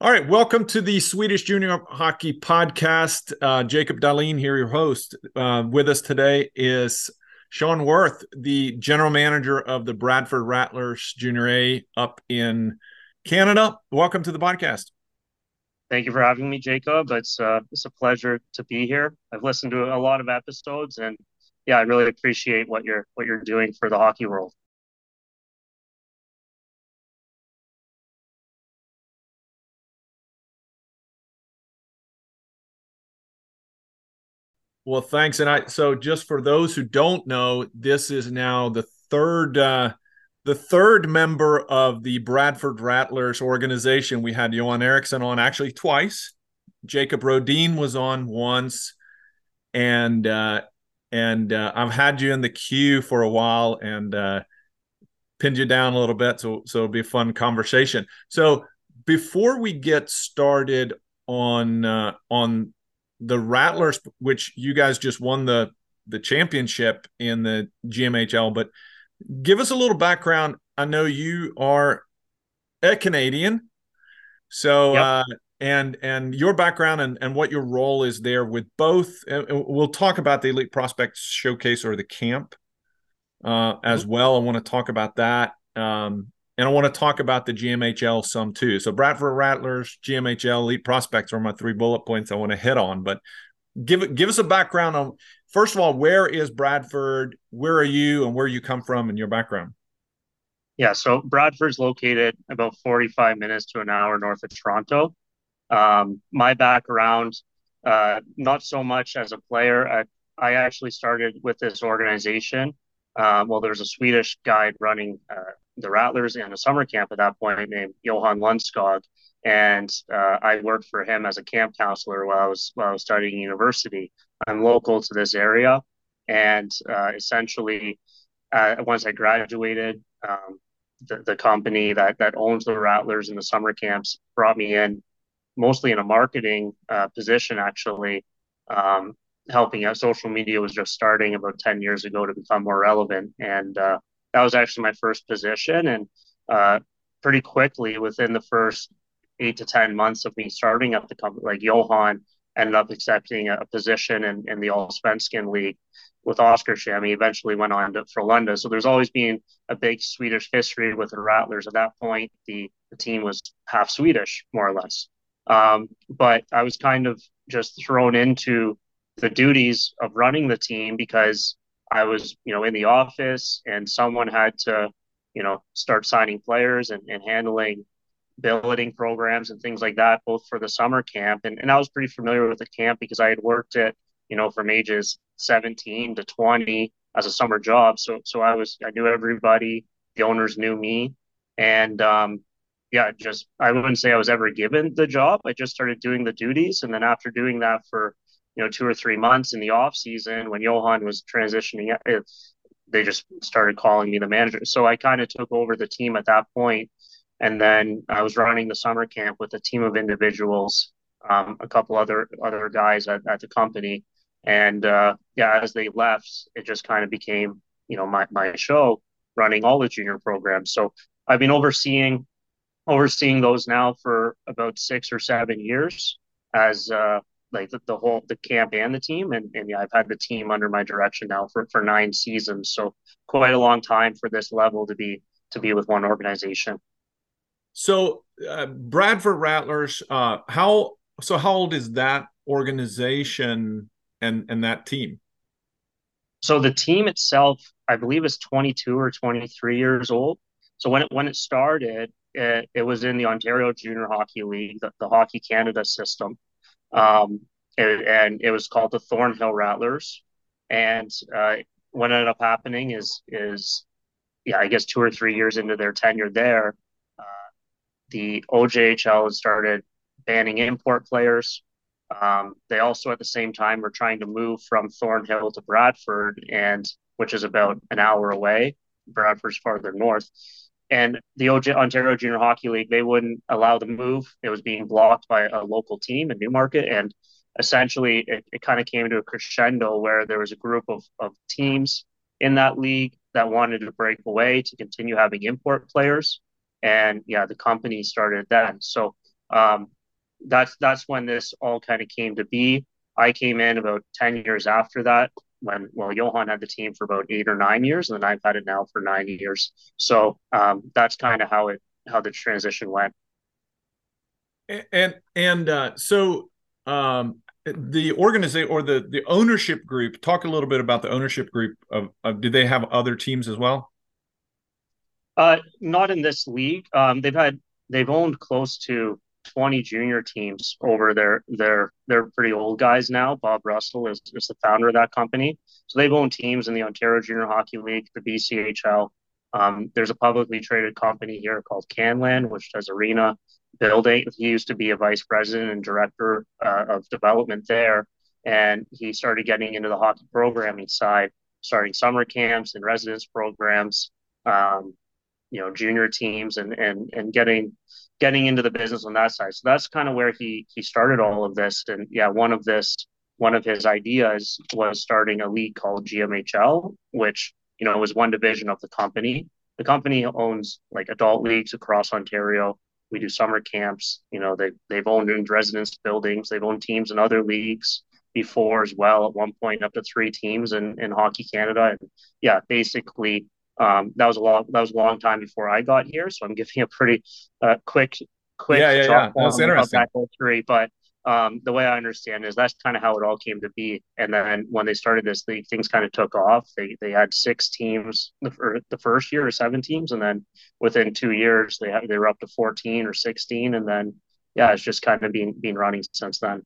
All right, welcome to the Swedish Junior Hockey Podcast. Uh, Jacob Dahlin here, your host. Uh, with us today is Sean Werth, the general manager of the Bradford Rattlers Junior A up in Canada. Welcome to the podcast. Thank you for having me, Jacob. It's uh, it's a pleasure to be here. I've listened to a lot of episodes, and yeah, I really appreciate what you're what you're doing for the hockey world. Well, thanks. And I so just for those who don't know, this is now the third uh the third member of the Bradford Rattlers organization. We had Johan Eriksson on actually twice. Jacob Rodin was on once, and uh, and uh, I've had you in the queue for a while and uh, pinned you down a little bit, so so it'll be a fun conversation. So before we get started on uh, on the Rattlers, which you guys just won the the championship in the GMHL, but give us a little background. I know you are a Canadian, so yep. uh, and and your background and and what your role is there with both. we'll talk about the Elite Prospects Showcase or the camp uh, as mm-hmm. well. I want to talk about that. Um, and I want to talk about the GMHL some too. So Bradford Rattlers, GMHL, elite prospects are my three bullet points I want to hit on. But give give us a background on first of all, where is Bradford? Where are you, and where you come from, and your background? Yeah, so Bradford's located about 45 minutes to an hour north of Toronto. Um, my background, uh, not so much as a player. I, I actually started with this organization. Uh, well, there's a Swedish guy running uh, the Rattlers and a summer camp at that point named Johan Lundskog. And uh, I worked for him as a camp counselor while I was while I was studying university. I'm local to this area, and uh, essentially, uh, once I graduated, um, the, the company that that owns the Rattlers and the summer camps brought me in, mostly in a marketing uh, position, actually, um, helping out. Social media was just starting about ten years ago to become more relevant, and uh, that was actually my first position. And uh, pretty quickly, within the first eight to 10 months of me starting up the company, like Johan ended up accepting a, position in, in the Allsvenskan League with Oskarshamn. He eventually went on to Frölunda. So there's always been a big Swedish history with the Rattlers. At that point, the, the team was half Swedish, more or less. Um, but I was kind of just thrown into the duties of running the team because I was, you know, in the office and someone had to, you know, start signing players and, and handling billeting programs and things like that, both for the summer camp. And, and I was pretty familiar with the camp because I had worked it, you know, from ages 17 to 20 as a summer job. So, so I was, I knew everybody, the owners knew me. And, um, yeah, just, I wouldn't say I was ever given the job. I just started doing the duties. And then after doing that for, you know two or three months in the off season when Johan was transitioning, it, they just started calling me the manager. So I kind of took over the team at that point, and then I was running the summer camp with a team of individuals, um, a couple other other guys at, at the company, and uh, yeah, as they left, it just kind of became you know my my show running all the junior programs. So I've been overseeing overseeing those now for about six or seven years as uh, like the, the, whole the camp and the team and, and yeah i've had the team under my direction now for, for nine seasons so quite a long time for this level to be to be with one organization. So uh, bradford rattlers uh how so how old is that organization and and that team? So the team itself i believe is 22 or 23 years old. So when it when it started it, it was in the ontario junior hockey league the, the hockey canada system um, and, and, it was called the Thornhill Rattlers. And uh, what ended up happening is is yeah, I guess two or three years into their tenure there, uh, the OJHL started banning import players. Um, they also at the same time were trying to move from Thornhill to Bradford, and which is about an hour away. Bradford's farther north and the Ontario Junior Hockey League they wouldn't allow the move. It was being blocked by a local team in Newmarket, and essentially it, it kind of came to a crescendo where there was a group of, of teams in that league that wanted to break away to continue having import players, and yeah, the company started then. So um, that's that's when this all kind of came to be. I came in about ten years after that when well Johan had the team for about eight or nine years, and then I've had it now for nine years. So um, that's kind of how it how the transition went. And and uh, so um, the organization or the the ownership group. Talk a little bit about the ownership group of. of do they have other teams as well? Uh, not in this league. Um, they've had they've owned close to 20 junior teams over their their they're pretty old guys now. Bob Russell is, is the founder of that company. So they've owned teams in the Ontario Junior Hockey League, the BCHL. Um, there's a publicly traded company here called Canlan, which does arena building. He used to be a vice president and director uh, of development there, and he started getting into the hockey programming side, starting summer camps and residence programs. Um, you know junior teams and and and getting getting into the business on that side. So that's kind of where he he started all of this. And yeah, one of this one of his ideas was starting a league called GMHL, which you know was one division of the company. The company owns like adult leagues across Ontario. We do summer camps. You know, they they've owned residence buildings. They've owned teams in other leagues before as well. At one point, up to three teams in in Hockey Canada. And yeah, basically um, that was a long that was a long time before I got here, so I'm giving a pretty uh, quick quick yeah yeah yeah that's interesting three. But um, the way I understand is that's kind of how it all came to be. And then when they started this league, things kind of took off. They they had six teams the, the first year or seven teams, and then within two years they had, they were up to fourteen or sixteen, and then yeah, it's just kind of been been running since then.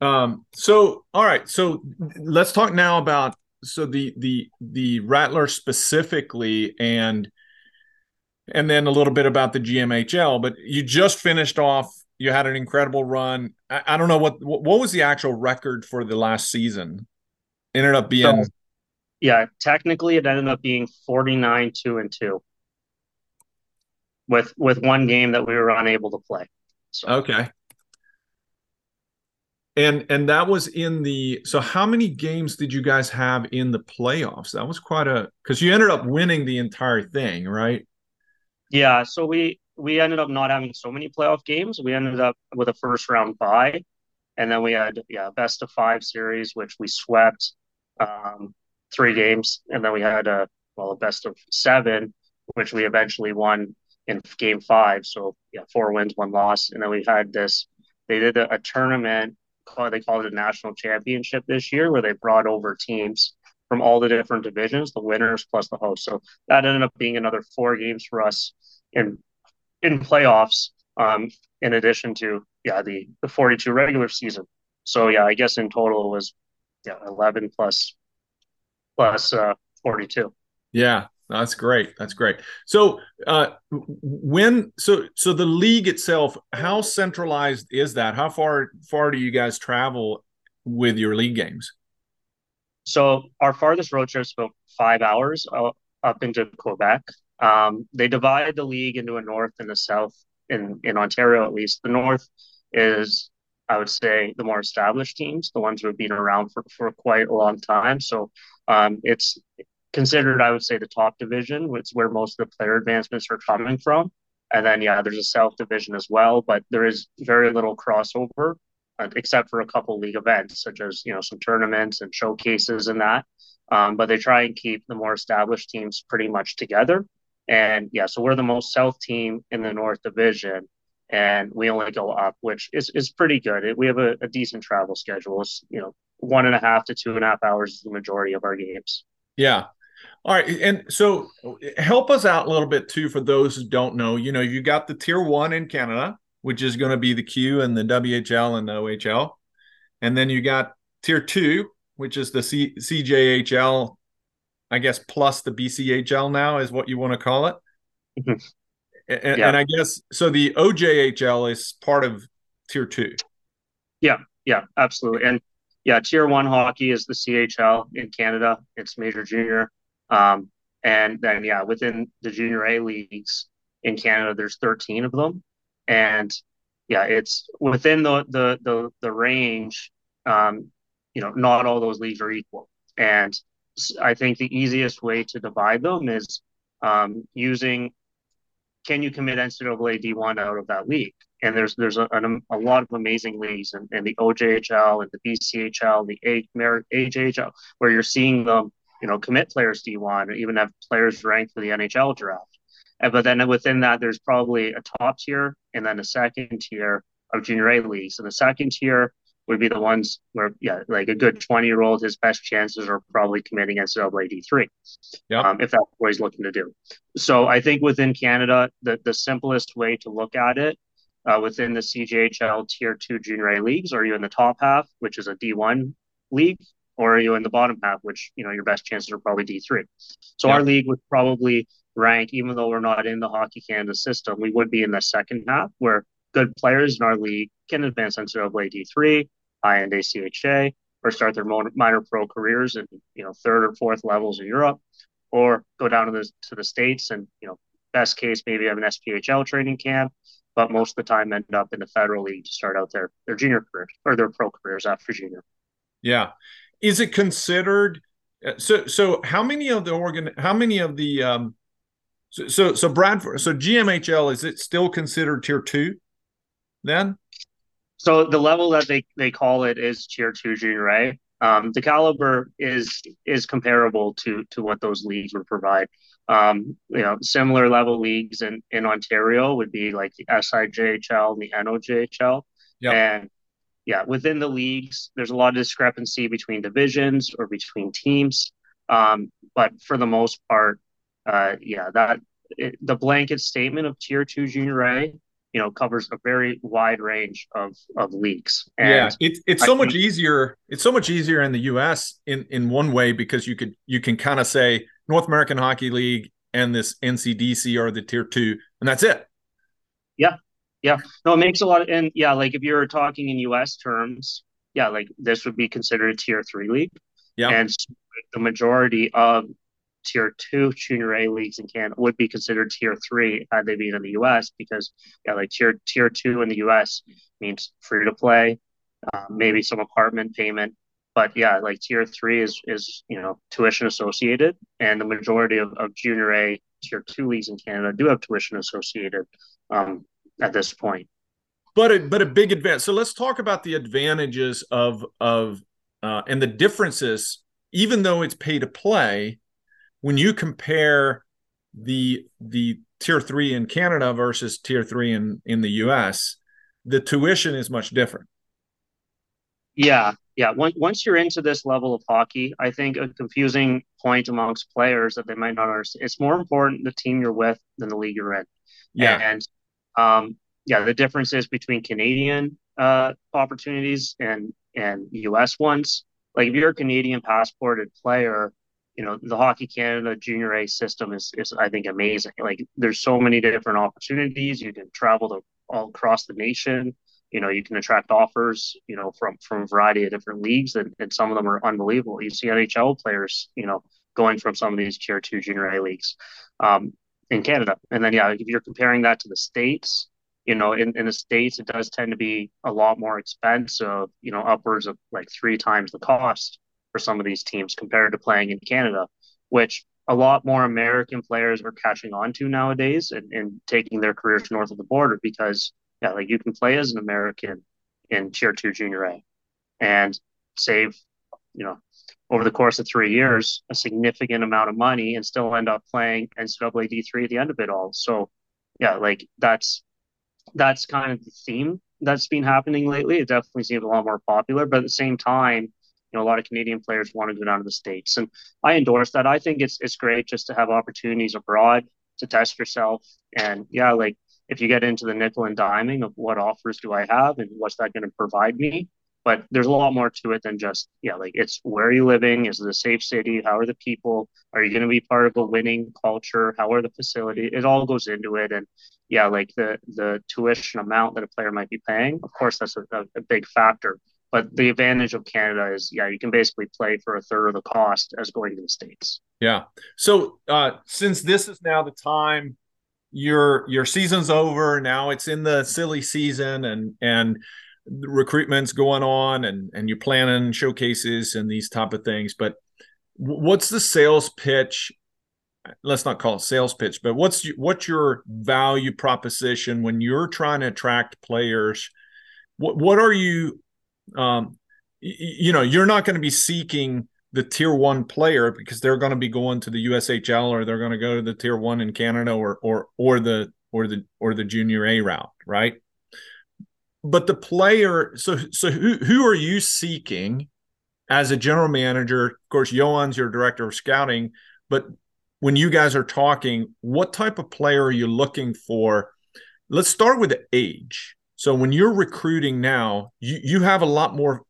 Um. So all right. So let's talk now about so the the the Rattler specifically and and then a little bit about the GMHL, but you just finished off. You had an incredible run. I, I don't know what what was the actual record for the last season. Ended up being, so, yeah, technically it ended up being forty nine two and two, with with one game that we were unable to play. So. Okay, and and that was in the so how many games did you guys have in the playoffs? That was quite a because you ended up winning the entire thing, right? Yeah, so we we ended up not having so many playoff games. We ended up with a first round bye, and then we had yeah best of five series, which we swept um, three games, and then we had a well a best of seven, which we eventually won in game five. So yeah, four wins, one loss, and then we had this. They did a, a tournament call they called it a national championship this year, where they brought over teams from all the different divisions, the winners plus the host. So that ended up being another four games for us in in playoffs. Um, in addition to yeah the the 42 regular season. So yeah, I guess in total it was yeah 11 plus plus uh 42. Yeah, that's great. That's great. So, uh, when so so the league itself, how centralized is that? How far far do you guys travel with your league games? So our farthest road trip is about five hours uh, up into Quebec. Um, they divide the league into a north and a south in in Ontario, at least. The north is, I would say, the more established teams, the ones who have been around for, for quite a long time. So um, it's considered, I would say, the top division, which is where most of the player advancements are coming from. And then, yeah, there's a South division as well, but there is very little crossover, uh, except for a couple league events, such as you know some tournaments and showcases and that. Um, but they try and keep the more established teams pretty much together. And yeah, so we're the most South team in the North Division, and we only go up, which is is pretty good. We have a, a decent travel schedule. It's you know one and a half to two and a half hours is the majority of our games. Yeah, all right, and so help us out a little bit too for those who don't know. You know, you got the tier one in Canada, which is going to be the Q and the WHL and the OHL, and then you got tier two, which is the C- CJHL, I guess, plus the BCHL now is what you want to call it. Mm-hmm. And, yeah. and I guess so. The OJHL is part of tier two. Yeah, yeah, absolutely, and yeah, tier one hockey is the CHL in Canada. It's major junior. Um, and then, yeah, within the junior A leagues in Canada, there's 13 of them. And yeah, it's within the, the, the, the range, um, you know, not all those leagues are equal. And I think the easiest way to divide them is um, using can you commit NCAA D1 out of that league? And there's there's a, a, a lot of amazing leagues and, and the OJHL and the BCHL, the AJHL, where you're seeing them, you know, commit players D1 or even have players ranked for the NHL draft. And, but then within that, there's probably a top tier and then a second tier of junior A leagues. And the second tier would be the ones where, yeah, like a good 20 year old, his best chances are probably committing NCAA D3, yep. um, if that's what he's looking to do. So I think within Canada, the, the simplest way to look at it uh, within the CJHL Tier 2 junior A leagues, are you in the top half, which is a D1 league, or are you in the bottom half, which, you know, your best chances are probably D3. So yep. our league would probably rank, even though we're not in the Hockey Canada system, we would be in the second half where good players in our league can advance NCAA D3 high end ACHA or start their minor pro careers in you know third or fourth levels in Europe, or go down to the to the states and you know best case maybe have an SPHL training camp, but most of the time end up in the federal league to start out their their junior careers or their pro careers after junior. Yeah, is it considered? Uh, so so how many of the organ? How many of the um, so so, so Bradford so GMHL is it still considered tier two? Then so the level that they, they call it is tier two junior A. Um, the caliber is is comparable to to what those leagues would provide. Um, you know, similar level leagues in, in Ontario would be like the SIJHL and the NOJHL. Yep. And yeah, within the leagues, there's a lot of discrepancy between divisions or between teams. Um, but for the most part, uh, yeah, that it, the blanket statement of tier two junior A you know covers a very wide range of of leagues. And yeah, it's it's so I much think, easier. It's so much easier in the U.S. in in one way because you could you can kind of say North American Hockey League and this NCDC are the tier two, and that's it. Yeah, yeah. No, it makes a lot of and yeah, like if you're talking in U.S. terms, yeah, like this would be considered a tier three league. Yeah, and the majority of tier two junior A leagues in Canada would be considered tier three had they been in the US because yeah, like tier tier two in the US means free to play, uh, maybe some apartment payment. But yeah, like tier three is is you know tuition associated, and the majority of, of junior A tier two leagues in Canada do have tuition associated um, at this point. But a, but a big advance. So let's talk about the advantages of of uh, and the differences. Even though it's pay to play, when you compare the the tier three in Canada versus tier three in in the U.S., the tuition is much different. Yeah, yeah. Once once you're into this level of hockey, I think a confusing point amongst players that they might not understand. It's more important the team you're with than the league you're in. Yeah, and um, yeah, the differences between Canadian uh, opportunities and and U.S. ones. Like if you're a Canadian passported player, you know the hockey canada junior a system is, is i think amazing like there's so many different opportunities you can travel to all across the nation you know you can attract offers you know from from a variety of different leagues and, and some of them are unbelievable you see nhl players you know going from some of these tier two junior a leagues um, in canada. And then yeah if you're comparing that to the states you know in, in the states it does tend to be a lot more expensive you know upwards of like three times the cost for some of these teams compared to playing in Canada, which a lot more American players are catching on to nowadays and, and taking their careers north of the border because yeah, like you can play as an American in tier two junior A and save, you know, over the course of three years, a significant amount of money and still end up playing NCAA D3 at the end of it all. So yeah, like that's that's kind of the theme that's been happening lately. It definitely seems a lot more popular, but at the same time, you know, a lot of Canadian players want to go down to the States. And I endorse that. I think it's it's great just to have opportunities abroad to test yourself. And yeah, like if you get into the nickel and diming of what offers do I have and what's that going to provide me. But there's a lot more to it than just, yeah, like it's where are you living? Is it a safe city? How are the people? Are you going to be part of a winning culture? How are the facility? It all goes into it. And yeah, like the the tuition amount that a player might be paying, of course, that's a, a big factor. But the advantage of Canada is, yeah, you can basically play for a third of the cost as going to the states. Yeah. So uh, since this is now the time your your season's over, now it's in the silly season, and and recruitment's going on, and and you're planning showcases and these type of things. But what's the sales pitch let's not call it sales pitch, but what's what's your value proposition when you're trying to attract players? What what are you um you know, you're not going to be seeking the tier one player because they're going to be going to the USHL or they're going to go to the tier one in Canada or or or the or the or the junior A route, right? But the player, so so who who are you seeking as a general manager? Of course, Johan's your director of scouting, but when you guys are talking, what type of player are you looking for? Let's start with the age. So when you're recruiting now, you you have a lot more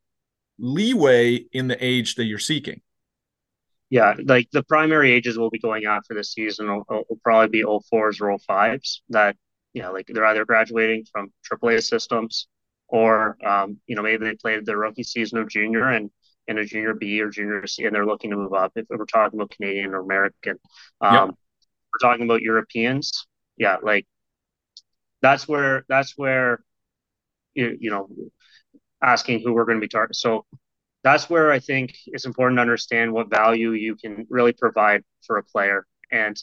leeway in the age that you're seeking. Yeah, like the primary ages we'll be going after this season will, will probably be 04s or 05s that, you know, like they're either graduating from AAA systems or, um, you know, maybe they played their rookie season of junior and in a junior B or junior C and they're looking to move up. If we're talking about Canadian or American, um, we're talking about Europeans. Yeah, like that's where that's where you, you know asking who we're going to be targeting. So that's where I think it's important to understand what value you can really provide for a player. And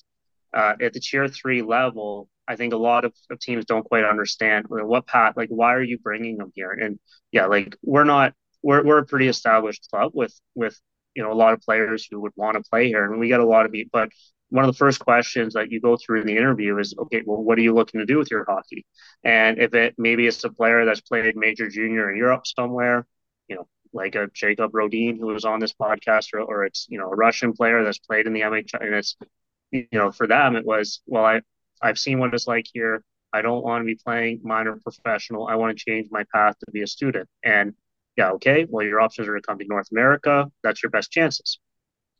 uh, at the tier three level, I think a lot of, of teams don't quite understand what path, like, why are you bringing them here? And yeah, like, we're not, we're, we're a pretty established club with, with, you know, a lot of players who would want to play here. And we get a lot of, but one of the first questions that you go through in the interview is, okay, well, what are you looking to do with your hockey? And if it maybe it's a player that's played major junior in Europe somewhere, you know, like a Jacob Rodin who was on this podcast, or, or it's you know a Russian player that's played in the MHL, and it's you know for them it was well I I've seen what it's like here. I don't want to be playing minor professional. I want to change my path to be a student. And yeah, okay, well your options are to come to North America. That's your best chances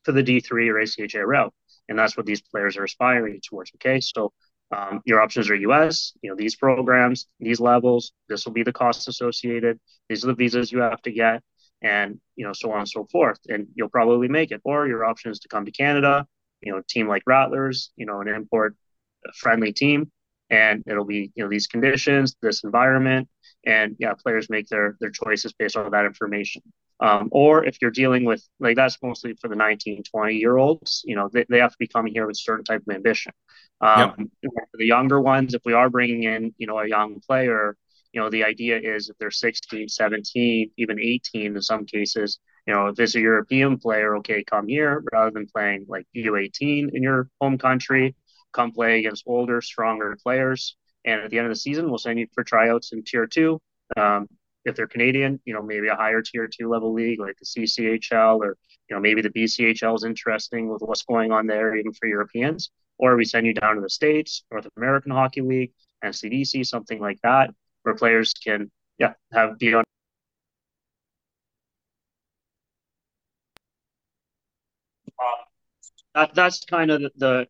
for the D3 or ACHA route and that's what these players are aspiring towards. Okay, so um, your options are U.S. You know these programs, these levels. This will be the costs associated. These are the visas you have to get, and you know so on and so forth. And you'll probably make it. Or your option is to come to Canada. You know, a team like Rattlers. You know, an import friendly team, and it'll be you know these conditions, this environment, and yeah, players make their their choices based on that information. Um, or if you're dealing with like that's mostly for the 19, 20 year olds, you know, they, they have to be coming here with a certain type of ambition. Um, yep. For the younger ones, if we are bringing in, you know, a young player, you know, the idea is if they're 16, 17, even 18 in some cases, you know, if it's a European player, okay, come here rather than playing like U18 in your home country, come play against older, stronger players. And at the end of the season, we'll send you for tryouts in tier two. Um, if they're Canadian, you know, maybe a higher tier two level league like the CCHL or, you know, maybe the BCHL is interesting with what's going on there, even for Europeans. Or we send you down to the States, North American Hockey League, NCDC, something like that, where players can, yeah, have be on. that, that's kind of the, the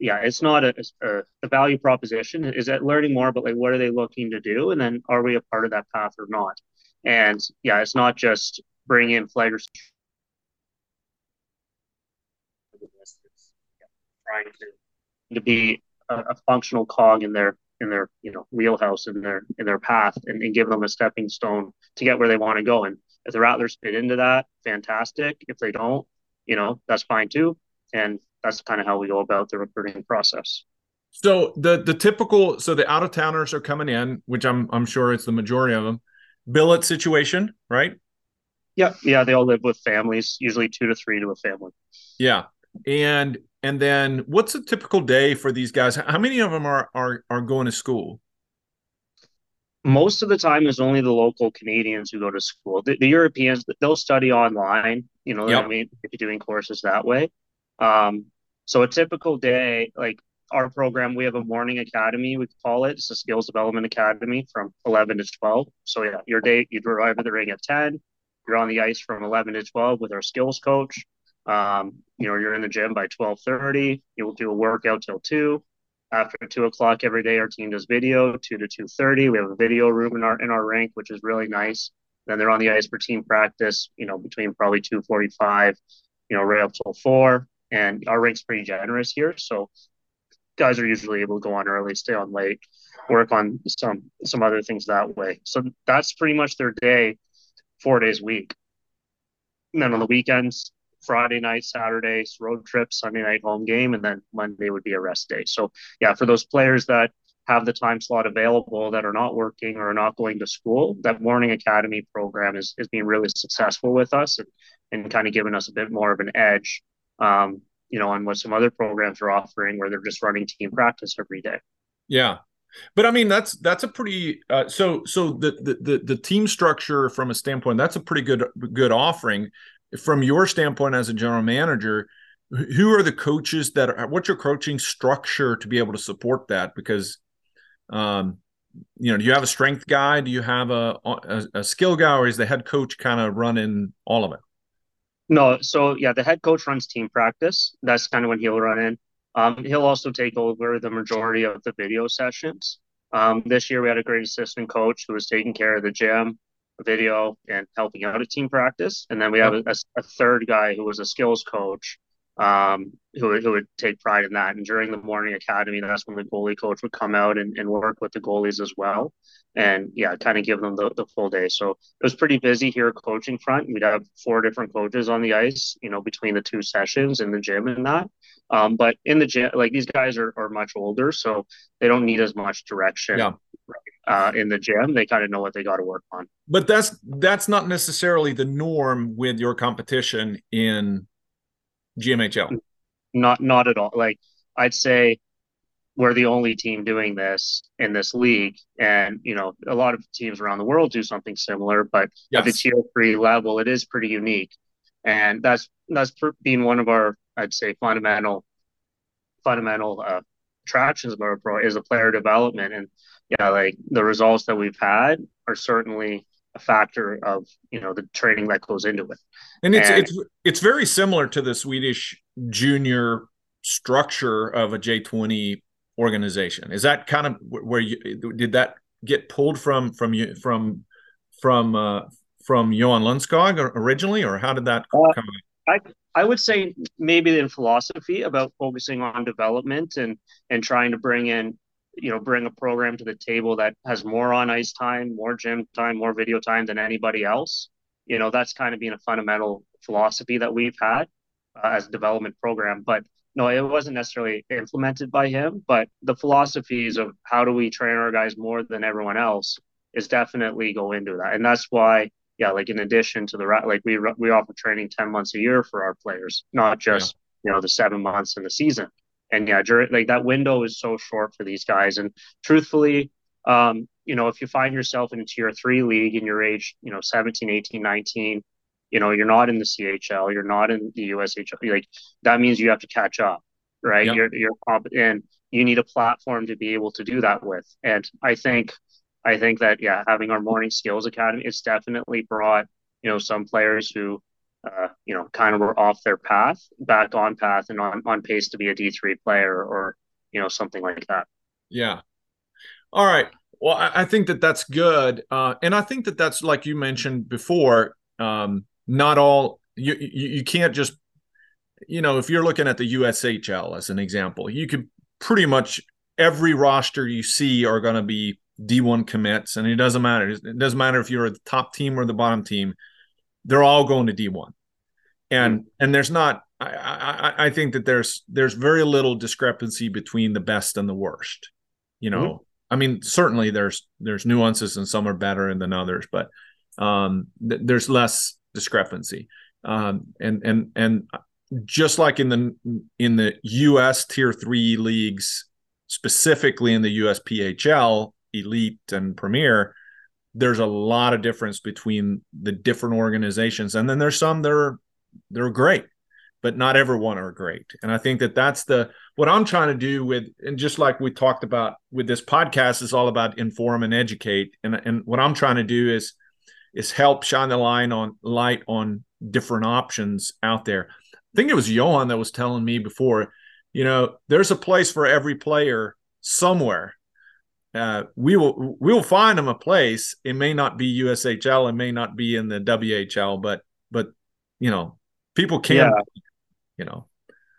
yeah, it's not a, a, a, value proposition. Is that learning more about like what are they looking to do, and then are we a part of that path or not? And yeah, it's not just bring in players trying to to be a, a, functional cog in their in their you know wheelhouse in their in their path and, and give them a stepping stone to get where they want to go. And if the Rattlers fit into that, fantastic. If they don't, you know, that's fine too. And that's kind of how we go about the recruiting process. So the the typical so the out of towners are coming in, which I'm I'm sure it's the majority of them. Billet situation, right? Yeah, yeah, they all live with families, usually two to three to a family. Yeah, and and then what's a typical day for these guys? How many of them are are are going to school? Most of the time, is only the local Canadians who go to school. The, the Europeans they'll study online. You know, yep. I mean, if you're doing courses that way. Um, so a typical day, like our program, we have a morning academy, we call it. It's a skills development academy from 11 to 12. So yeah, your day, you arrive at the ring at 10. You're on the ice from 11 to 12 with our skills coach. Um, you know, you're in the gym by 12:30. You'll do a workout till two. After two o'clock every day, our team does video two to 2:30. We have a video room in our in our rink, which is really nice. Then they're on the ice for team practice. You know, between probably 2:45, you know, right up till four and our rink's pretty generous here. So guys are usually able to go on early, stay on late, work on some some other things that way. So that's pretty much their day, four days a week. And then on the weekends, Friday night, Saturday road trip, Sunday night home game, and then Monday would be a rest day. So yeah, for those players that have the time slot available that are not working or are not going to school, that morning academy program is, is being really successful with us and, and kind of giving us a bit more of an edge, um, you know, on what some other programs are offering where they're just running team practice every day. Yeah. But I mean that's that's a pretty uh, so so the, the the the team structure from a standpoint that's a pretty good good offering from your standpoint as a general manager who are the coaches that are what's your coaching structure to be able to support that because um, you know, do you have a strength guy? Do you have a, a, a skill guy, or is the head coach kind of running all of it? No, so yeah, the head coach runs team practice. That's kind of when he'll run in. Um, he'll also take over the majority of the video sessions. Um, this year, we had a great assistant coach who was taking care of the gym, video, and helping out at team practice. And then we have a, a third guy who was a skills coach um, who, who would take pride in that. And during the morning academy, that's when the goalie coach would come out and, and work with the goalies as well. And yeah, kind of give them the, the full day. So it was pretty busy here coaching front. We'd have four different coaches on the ice, you know, between the two sessions in the gym and that. Um, but in the gym, like these guys are, are much older, so they don't need as much direction. Yeah. Uh, in the gym, they kind of know what they got to work on. But that's that's not necessarily the norm with your competition in GMHL? Not not at all. Like I'd say we're the only team doing this in this league, and you know a lot of teams around the world do something similar, but yes. at the tier three level, it is pretty unique, and that's that's been one of our I'd say fundamental fundamental uh, attractions of our pro is the player development, and yeah, like the results that we've had are certainly a factor of you know the training that goes into it. And it's and, it's it's very similar to the Swedish junior structure of a J twenty organization. Is that kind of where you did that get pulled from from you from from uh, from Johan Lundskog originally, or how did that uh, come? I I would say maybe in philosophy about focusing on development and and trying to bring in you know bring a program to the table that has more on ice time more gym time more video time than anybody else you know that's kind of been a fundamental philosophy that we've had uh, as a development program. But no it wasn't necessarily implemented by him but the philosophies of how do we train our guys more than everyone else is definitely go into that. And that's why yeah like in addition to the like we we offer training 10 months a year for our players not just yeah. you know the seven months in the season and yeah, like that window is so short for these guys. And truthfully, um, you know, if you find yourself in a tier three league and you're age, you know, 17, 18, 19, you know, you're not in the CHL, you're not in the USHL, like that means you have to catch up, right? Yep. You're, you're, and you need a platform to be able to do that with. And I think, I think that, yeah, having our morning skills academy, it's definitely brought, you know, some players who, uh, you know, kind of were off their path, back on path and on, on pace to be a D3 player or, you know, something like that. Yeah. All right. Well, I, I think that that's good. Uh, and I think that that's like you mentioned before, um, not all, you, you, you can't just, you know, if you're looking at the USHL as an example, you could pretty much every roster you see are going to be D1 commits, and it doesn't matter. It doesn't matter if you're the top team or the bottom team they're all going to D1. And mm-hmm. and there's not I, I, I think that there's there's very little discrepancy between the best and the worst. You know, mm-hmm. I mean, certainly there's there's nuances and some are better than others, but um, th- there's less discrepancy. Um, and and and just like in the in the U.S. Tier Three leagues, specifically in the USPHL, Elite and Premier, there's a lot of difference between the different organizations. And then there's some that are they're great but not everyone are great. And i think that that's the what i'm trying to do with and just like we talked about with this podcast is all about inform and educate. And and what i'm trying to do is is help shine the line on light on different options out there. I think it was johan that was telling me before you know there's a place for every player somewhere uh, we will we will find them a place. It may not be USHL, it may not be in the WHL, but but you know, people can, yeah. you know.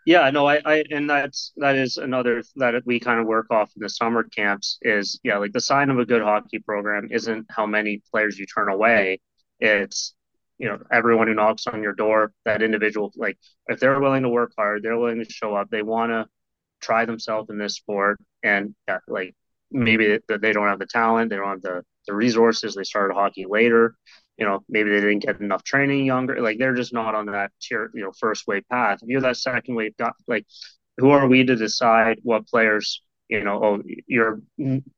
Yeah, no, I, I, and that's that is another that we kind of work off in the summer camps is yeah, like the sign of a good hockey program isn't how many players you turn away. It's you know everyone who knocks on your door that individual like if they're willing to work hard they're willing to show up they want to try themselves in this sport and yeah, like maybe they don't have the talent they don't have the, the resources they started hockey later you know maybe they didn't get enough training younger like they're just not on that tier you know first wave path if you're that second wave like who are we to decide what players you know, oh, you're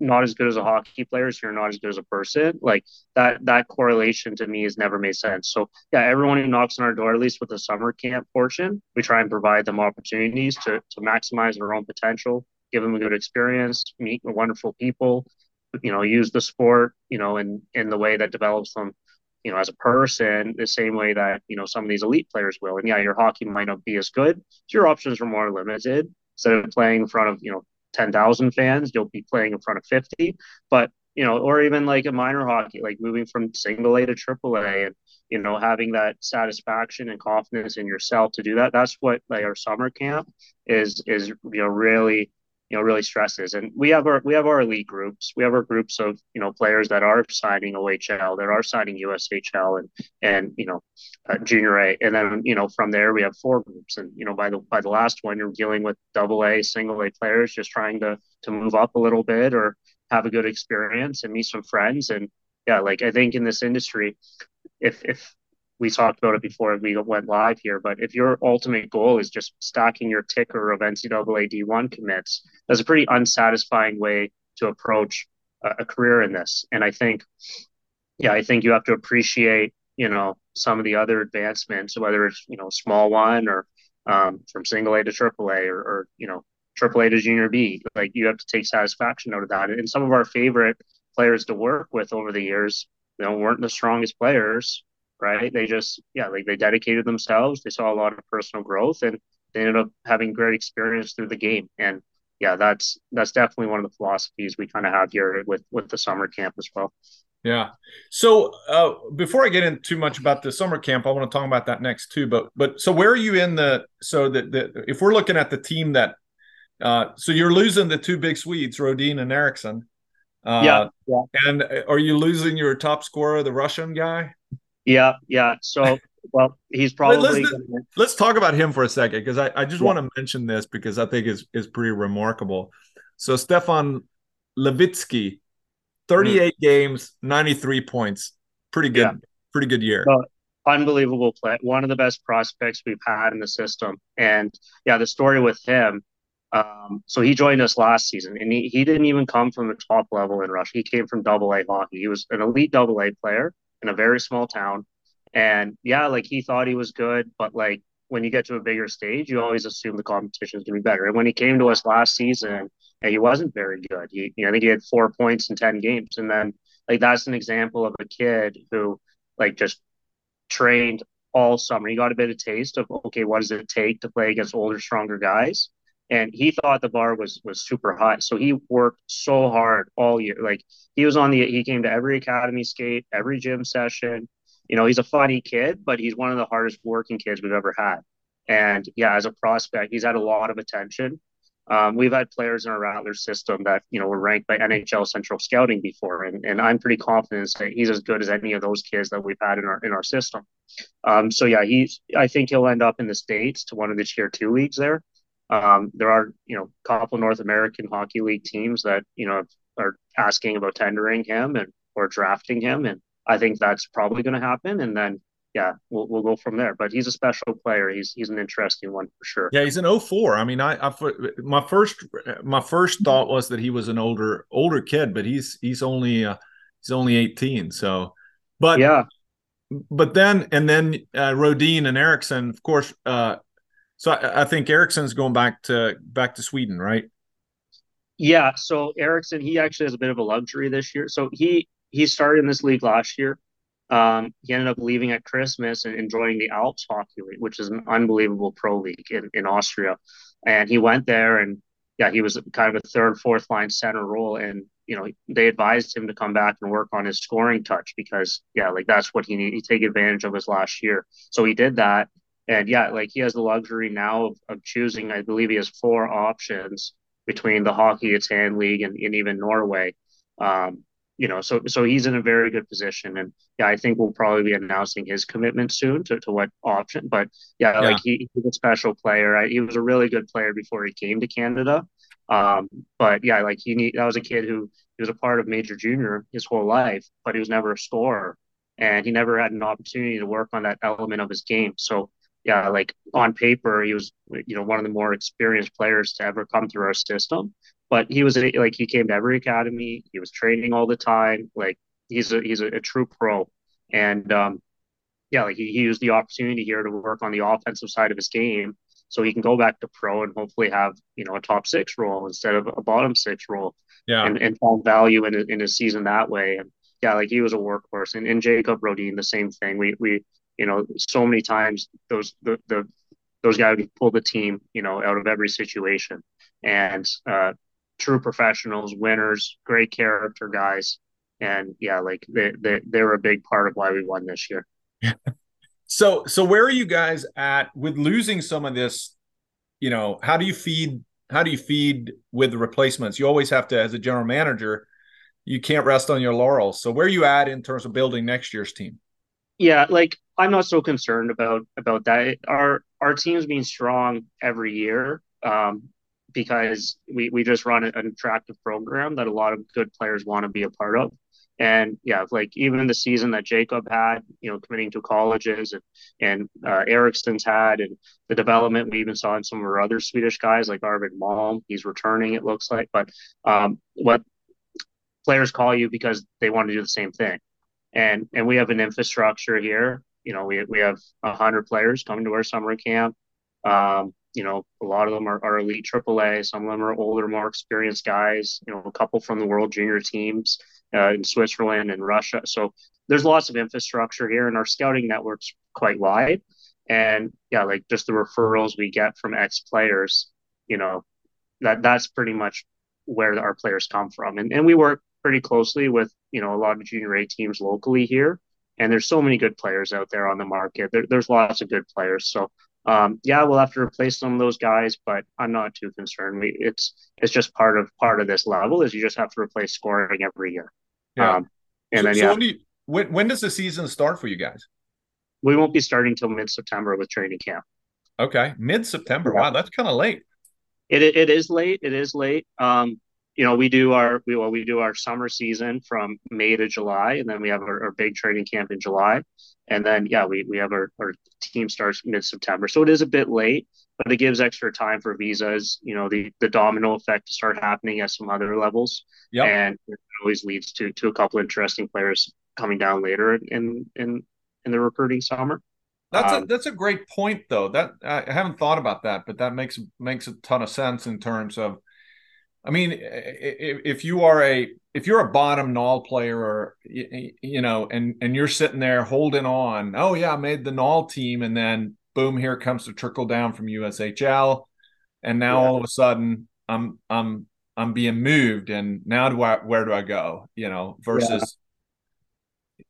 not as good as a hockey player, so you're not as good as a person. Like that, that correlation to me has never made sense. So yeah, everyone who knocks on our door, at least with the summer camp portion, we try and provide them opportunities to to maximize their own potential, give them a good experience, meet wonderful people, you know, use the sport, you know, in in the way that develops them you know, as a person, the same way that, you know, some of these elite players will. And yeah, your hockey might not be as good. So your options are more limited. Instead of playing in front of, you know, 10,000 fans, you'll be playing in front of 50. But, you know, or even like a minor hockey, like moving from single A to triple A and, you know, having that satisfaction and confidence in yourself to do that. That's what like our summer camp is, is, you know, really you know really stresses. And we have our we have our elite groups. We have our groups of you know players that are signing OHL, that are signing USHL, and and you know uh, junior A. And then you know from there we have four groups. And you know by the by the last one you're dealing with double A, single A players just trying to to move up a little bit or have a good experience and meet some friends. And yeah, like I think in this industry, if if we talked about it before we went live here, but if your ultimate goal is just stacking your ticker of NCAA D1 commits, that's a pretty unsatisfying way to approach a, a career in this. And I think, yeah, I think you have to appreciate, you know, some of the other advancements, whether it's, you know, small one or um, from single A to triple A or, or, you know, triple A to junior B. Like you have to take satisfaction out of that. And some of our favorite players to work with over the years, you know, weren't the strongest players right? They just, yeah, like they dedicated themselves. They saw a lot of personal growth and they ended up having great experience through the game. And yeah, that's that's definitely one of the philosophies we kind of have here with with the summer camp as well. Yeah. So uh, before I get into too much about the summer camp, I want to talk about that next too. But but so where are you in the so that the, if we're looking at the team that uh, so you're losing the two big Swedes, Rodin and Ericsson. Uh, yeah, yeah. And are you losing your top scorer, the Russian guy? Yeah, yeah. So, well, he's probably. let's, gonna... let's talk about him for a second because I, I just yeah. want to mention this because I think is is pretty remarkable. So Stefan Levitsky, 38 mm. games, 93 points. Pretty good. Yeah. Pretty good year. unbelievable play. One of the best prospects we've had in the system. And yeah, the story with him. Um, so he joined us last season, and he, he didn't even come from the top level in Russia. He came from Double A hockey. He was an elite Double A player, in a very small town. And yeah, like he thought he was good, but like when you get to a bigger stage, you always assume the competition is going to be better. And when he came to us last season, he wasn't very good. He, you know, I think he had four points in 10 games. And then, like, that's an example of a kid who, like, just trained all summer. He got a bit of taste of, okay, what does it take to play against older, stronger guys? And he thought the bar was was super hot. So he worked so hard all year. Like he was on the he came to every academy skate every gym session. You know he's a funny kid but he's one of the hardest working kids we've ever had. And yeah as a prospect he's had a lot of attention. Um, we've had players in our Rattler system that you know were ranked by NHL Central Scouting before, and, and I'm pretty confident that he's as good as any of those kids that we've had in our in our system. Um, so yeah, he's I think he'll end up in the states to one of the tier two leagues there. Um, there are, you know, a couple North American Hockey League teams that, you know, are asking about tendering him and or drafting him, and I think that's probably going to happen. And then, yeah, we'll we'll go from there. But he's a special player. He's he's an interesting one for sure. Yeah, he's an 04. I mean, I, I my first my first thought was that he was an older older kid, but he's he's only uh, he's only 18. So, but yeah, but then and then uh, Rodin and Ericsson, of course, uh, so I, I think Ericsson's going back to back to Sweden, right? Yeah. So Ericsson, he actually has a bit of a luxury this year. So he he started in this league last year. Um, he ended up leaving at Christmas and, enjoying the Alps Hockey League, which is an unbelievable pro league in, in Austria. And he went there and yeah, he was kind of a third, fourth line center role. And, you know, they advised him to come back and work on his scoring touch because, yeah, like that's what he needed to take advantage of his last year. So he did that. And yeah, like he has the luxury now of, of choosing, I believe he has four options between the HockeyEttan League and, and even Norway. Um, you know, so so he's in a very good position, and yeah, I think we'll probably be announcing his commitment soon to, to what option. But yeah, yeah. like he, he's a special player. I, he was a really good player before he came to Canada. Um, but yeah, like he need, that was a kid who he was a part of Major Junior his whole life, but he was never a scorer, and he never had an opportunity to work on that element of his game. So yeah, like on paper, he was you know one of the more experienced players to ever come through our system but he was like he came to every academy. He was training all the time. Like he's a he's a, a true pro, and um, yeah, like he, he used the opportunity here to work on the offensive side of his game, so he can go back to pro and hopefully have you know a top six role instead of a bottom six role. Yeah, and, and find value in in his season that way. And yeah, like he was a workhorse, and, and Jacob Rodin the same thing. We we you know so many times those the the those guys pull the team you know out of every situation and uh, true professionals, winners, great character guys. And yeah, like they, they, they were a big part of why we won this year. so, so where are you guys at with losing some of this? You know, how do you feed, how do you feed with the replacements? You always have to, as a general manager, you can't rest on your laurels. So where are you at in terms of building next year's team? Yeah, like I'm not so concerned about about that. Our our team's being strong every year. Um, because we, we just run an attractive program that a lot of good players want to be a part of. And yeah, like even the season that Jacob had, you know, committing to colleges and, and uh, Ericsson's had, and the development we even saw in some of our other Swedish guys like Arvid Malm, he's returning, it looks like. But um, what players call you because they want to do the same thing. And, and we have an infrastructure here. You know, we, we have 100 players coming to our summer camp. Um, you know, a lot of them are, are elite AAA. Some of them are older, more experienced guys. You know, a couple from the World Junior teams uh, in Switzerland and Russia. So there's lots of infrastructure here, and our scouting network's quite wide. And yeah, like just the referrals we get from ex players, you know, that that's pretty much where our players come from. And and we work pretty closely with you know a lot of junior A teams locally here. And there's so many good players out there on the market. There, there's lots of good players. So um, yeah, we'll have to replace some of those guys, but I'm not too concerned. We, it's it's just part of part of this level is you just have to replace scoring every year. Yeah. Um, and so, then yeah, so when, you, when, when does the season start for you guys? We won't be starting till mid September with training camp. Okay, mid September. Yeah. Wow, that's kind of late. It, it is late. It is late. Um, you know, we do our we well, we do our summer season from May to July, and then we have our, our big training camp in July, and then yeah, we we have our, our team starts mid September, so it is a bit late, but it gives extra time for visas. You know, the the domino effect to start happening at some other levels, yeah, and it always leads to to a couple interesting players coming down later in in in the recruiting summer. That's um, a that's a great point though. That I haven't thought about that, but that makes makes a ton of sense in terms of I mean, if you are a if you're a bottom NAHL player or you know and and you're sitting there holding on oh yeah i made the NAHL team and then boom here comes the trickle down from ushl and now yeah. all of a sudden i'm i'm i'm being moved and now do i where do i go you know versus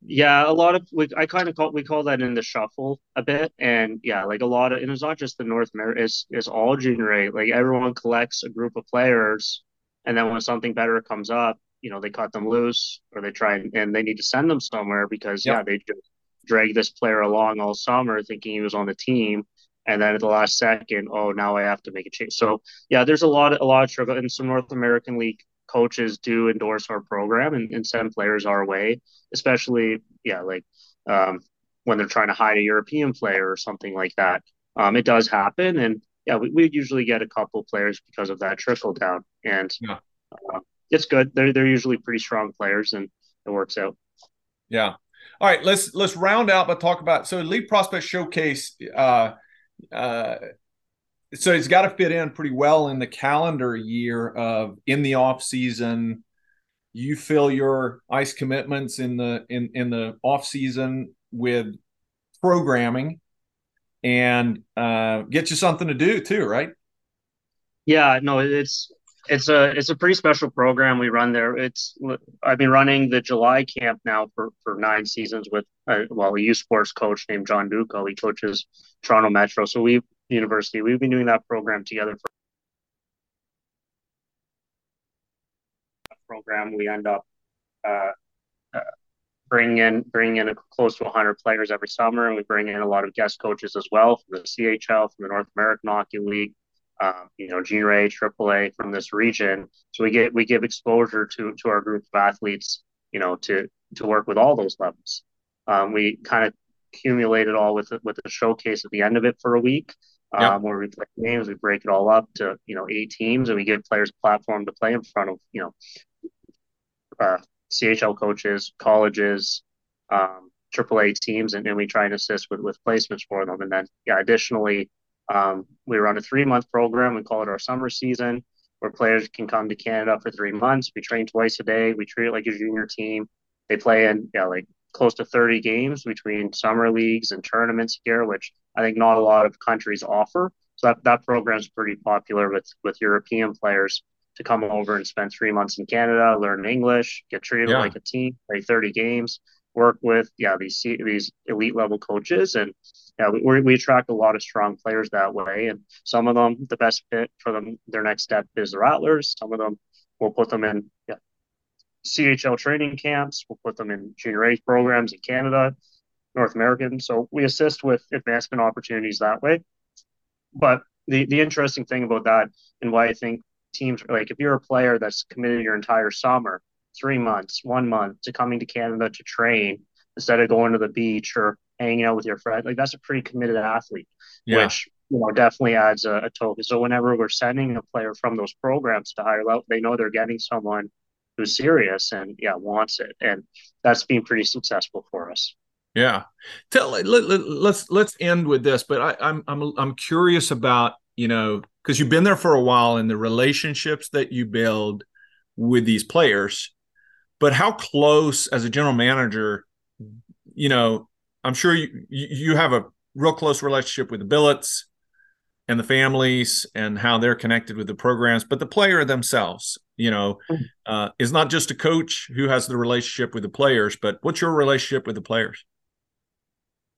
yeah, a lot of we, I kind of call we call that in the shuffle a bit, and yeah, like a lot of and it's not just the North America, it's it's all junior A. Like everyone collects a group of players, and then when something better comes up, you know, they cut them loose or they try and, and they need to send them somewhere because yep. yeah, they just drag this player along all summer thinking he was on the team, and then at the last second, oh, now I have to make a change. So yeah, there's a lot of a lot of struggle, in some North American League coaches do endorse our program and, and send players our way, especially yeah, like um, when they're trying to hide a European player or something like that. Um, it does happen, and yeah, we, we usually get a couple players because of that trickle down, and yeah. uh, it's good. They're they're usually pretty strong players, and it works out. Yeah. All right, let's let's round out but talk about so Elite Prospect Showcase. Uh, uh, so it's got to fit in pretty well in the calendar year of in the off season you fill your ice commitments in the in in the off season with programming and uh, get you something to do too right? Yeah no it's it's a it's a pretty special program we run there. It's i've been running the july camp now for for nine seasons with a, uh, well a youth sports coach named john duco. He coaches toronto metro. So we University. We've been doing that program together for a program. We end up uh, uh, bring in bring in a, close to 100 players every summer, and we bring in a lot of guest coaches as well from the CHL, from the North American Hockey League, um, you know, junior A, triple A from this region. So we get we give exposure to to our group of athletes, you know, to to work with all those levels. Um, we kind of accumulate it all with with a showcase at the end of it for a week, um, where we play games. We break it all up to you know eight teams, and we give players a platform to play in front of you know uh, CHL coaches, colleges, um, AAA teams, and, and we try and assist with with placements for them. And then yeah, additionally um, we run a three month program. We call it our summer season, where players can come to Canada for three months. We train twice a day. We treat it like a junior team. They play in yeah, like close to 30 games between summer leagues and tournaments here, which I think not a lot of countries offer. So that, that program is pretty popular with, with European players to come over and spend three months in Canada, learn English, get treated yeah. like a team, play 30 games, work with yeah these these elite level coaches, and yeah, we, we attract a lot of strong players that way. And some of them, the best fit for them, their next step is the Rattlers. Some of them, we'll put them in yeah, CHL training camps. We'll put them in junior A programs in Canada, North American. So we assist with advancement opportunities that way. But the, the interesting thing about that and why I think teams like if you're a player that's committed your entire summer, three months, one month to coming to Canada to train instead of going to the beach or hanging out with your friend. Like that's a pretty committed athlete, yeah. which you know definitely adds a, a token. So whenever we're sending a player from those programs to higher level, they know they're getting someone who's serious and yeah wants it, and that's been pretty successful for us. Yeah, tell let, let, let's let's end with this. But I, I'm I'm I'm curious about you know because you've been there for a while and the relationships that you build with these players but how close as a general manager you know I'm sure you you have a real close relationship with the billets and the families and how they're connected with the programs, but the player themselves, you know, mm. uh, is not just a coach who has the relationship with the players, but what's your relationship with the players?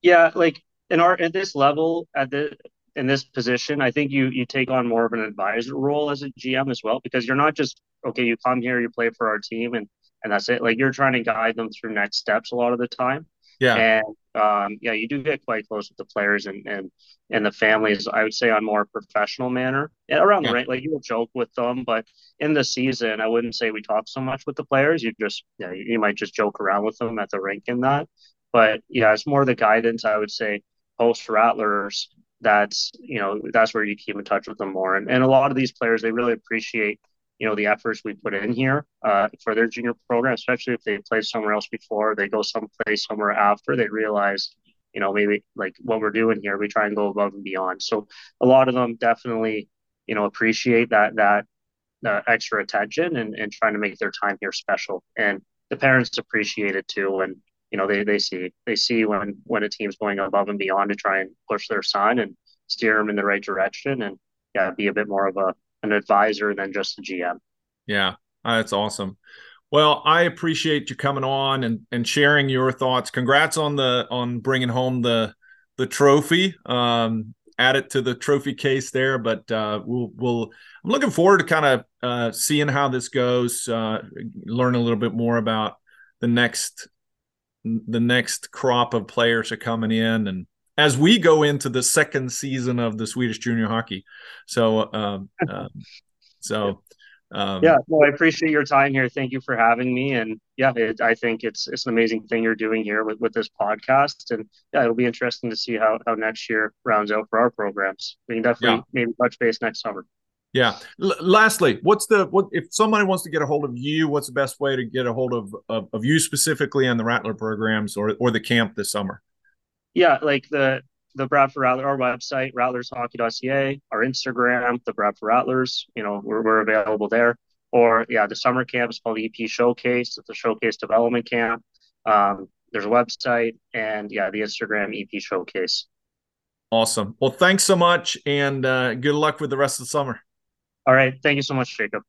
Yeah, like in our at this level at the in this position, I think you you take on more of an advisor role as a GM as well because you're not just okay, you come here, you play for our team, and and that's it. Like you're trying to guide them through next steps a lot of the time. Yeah. And um, yeah, you do get quite close with the players and and and the families. I would say on more professional manner around yeah. the right. Like you will joke with them, but in the season, I wouldn't say we talk so much with the players. You just yeah, you, you might just joke around with them at the rink and that. But yeah, it's more the guidance. I would say post Rattlers. That's you know that's where you keep in touch with them more. And and a lot of these players they really appreciate you know the efforts we put in here uh, for their junior program, especially if they played somewhere else before, they go someplace somewhere after, they realize, you know, maybe like what we're doing here, we try and go above and beyond. So a lot of them definitely, you know, appreciate that that uh, extra attention and, and trying to make their time here special. And the parents appreciate it too and you know they, they see they see when when a team's going above and beyond to try and push their son and steer them in the right direction and yeah be a bit more of a an advisor than just a GM. Yeah, that's awesome. Well, I appreciate you coming on and, and sharing your thoughts. Congrats on the on bringing home the the trophy. Um, add it to the trophy case there, but uh, we'll we'll. I'm looking forward to kind of uh, seeing how this goes. Uh, learn a little bit more about the next the next crop of players are coming in and as we go into the second season of the Swedish junior hockey. So, um, um, so. Um, yeah, well, I appreciate your time here. Thank you for having me. And yeah, it, I think it's it's an amazing thing you're doing here with, with this podcast. And yeah, it'll be interesting to see how, how next year rounds out for our programs. We can definitely yeah. maybe touch base next summer. Yeah. L- lastly, what's the what if somebody wants to get a hold of you? What's the best way to get a hold of of, of you specifically on the Rattler programs or or the camp this summer? Yeah, like the the Bradford Rattler, our website, rattlershockey.ca, our Instagram, the Bradford Rattlers, you know, we're, we're available there. Or yeah, the summer camp is called EP Showcase. It's a showcase development camp. Um, there's a website and yeah, the Instagram EP Showcase. Awesome. Well, thanks so much and uh, good luck with the rest of the summer. All right. Thank you so much, Jacob.